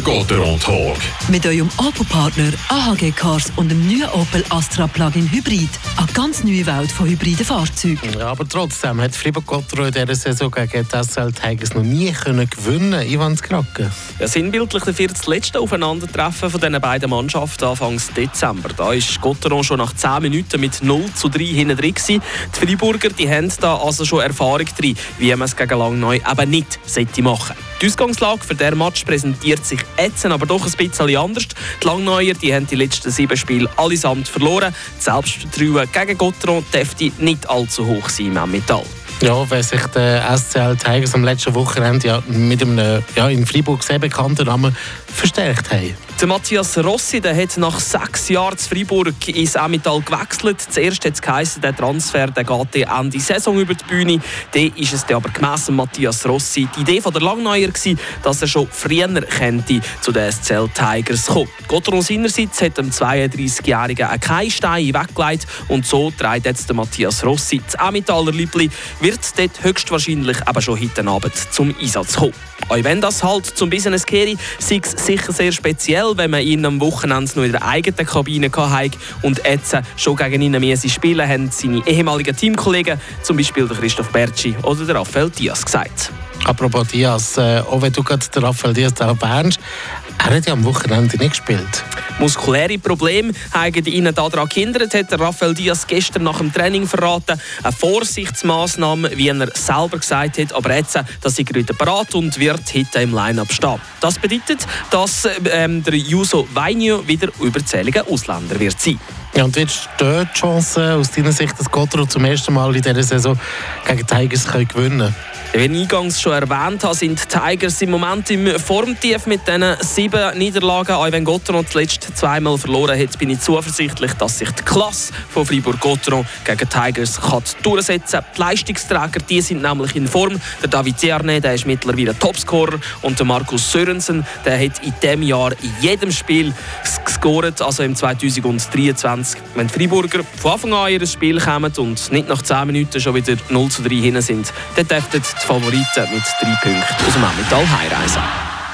Gotteron Talk. Mit eurem Opel-Partner AHG Cars und dem neuen Opel Astra Plug-in Hybrid. Eine ganz neue Welt von hybriden Fahrzeugen. Ja, aber trotzdem hat Fribourg Gotteron in dieser Saison gegen die SL Tigers noch nie können gewinnen Ivan Skrake. Ja, sinnbildlich dafür das letzte Aufeinandertreffen von diesen beiden Mannschaften Anfang Dezember. Da ist Gotteron schon nach 10 Minuten mit 0 zu 3 hinten drin gewesen. Die Freiburger die haben da also schon Erfahrung drin, wie man es gegen Langneu eben nicht machen sollte. Die Ausgangslage für diesen Match präsentiert sich jetzt aber doch ein bisschen anders. Die Langneuer die haben die letzten sieben Spiele allesamt verloren. Das Selbstvertrauen gegen Gotteron dürfte nicht allzu hoch sein im Metall. Ja, weil sich der SCL Tigers am letzten Wochenende ja mit einem ja, in Freiburg sehr bekannten Namen verstärkt haben. Der Matthias Rossi der hat nach sechs Jahren zu Freiburg ins Emmental gewechselt. Zuerst hat es geheißen, der Transfer der geht Ende Saison über die Bühne. Dann ist es aber gemäss Matthias Rossi die Idee von der Langneuer gewesen, dass er schon früher könnte zu den SCL Tigers kommen. Gotteron seinerseits hat dem 32-Jährigen keinen Stein weggelegt und so trägt jetzt der Matthias Rossi. Das Emmentaler Liebli wird dort höchstwahrscheinlich aber schon heute Abend zum Einsatz kommen. Auch wenn das halt zum Business kehre, sei es sicher sehr speziell, wenn man ihn am Wochenende noch in der eigenen Kabine hatte und jetzt schon gegen ihn miese spielen, haben seine ehemaligen Teamkollegen, zum Beispiel Christoph Bertschi oder der Raphael Diaz, gesagt. Apropos Diaz, äh, auch wenn du gerade den Raphael Diaz erwähnst, er hat ja am Wochenende nicht gespielt. Muskuläre Probleme haben ihn daran gehindert, hat Raphael Diaz gestern nach dem Training verraten. Eine Vorsichtsmaßnahme, wie er selber gesagt hat, aber jetzt, dass er wieder bereit und wird heute im Line-Up stehen. Das bedeutet, dass ähm, der Juso Vainio wieder überzähliger Ausländer wird sein. Ja, und wird dort die Chance aus deiner Sicht, dass Gotthard zum ersten Mal in dieser Saison gegen Tigers gewinnen kann? Wie ich eingangs schon erwähnt habe, sind die Tigers im Moment im Formtief mit diesen sieben Niederlagen. Auch wenn Gotteron das letzte zweimal verloren hat, bin ich zuversichtlich, dass sich die Klasse von Fribourg-Gotteron gegen die Tigers kann durchsetzen kann. Die Leistungsträger die sind nämlich in Form. Der David Tierne, der ist mittlerweile Topscorer und der Markus Sörensen, der hat in diesem Jahr in jedem Spiel gescored, also im 2023. Wenn die Freiburger von Anfang an ihr Spiel kommen und nicht nach 10 Minuten schon wieder 0 zu 3 hin sind, dann dürften die Favoriten mit drei Punkten aus dem Emmental heimreisen.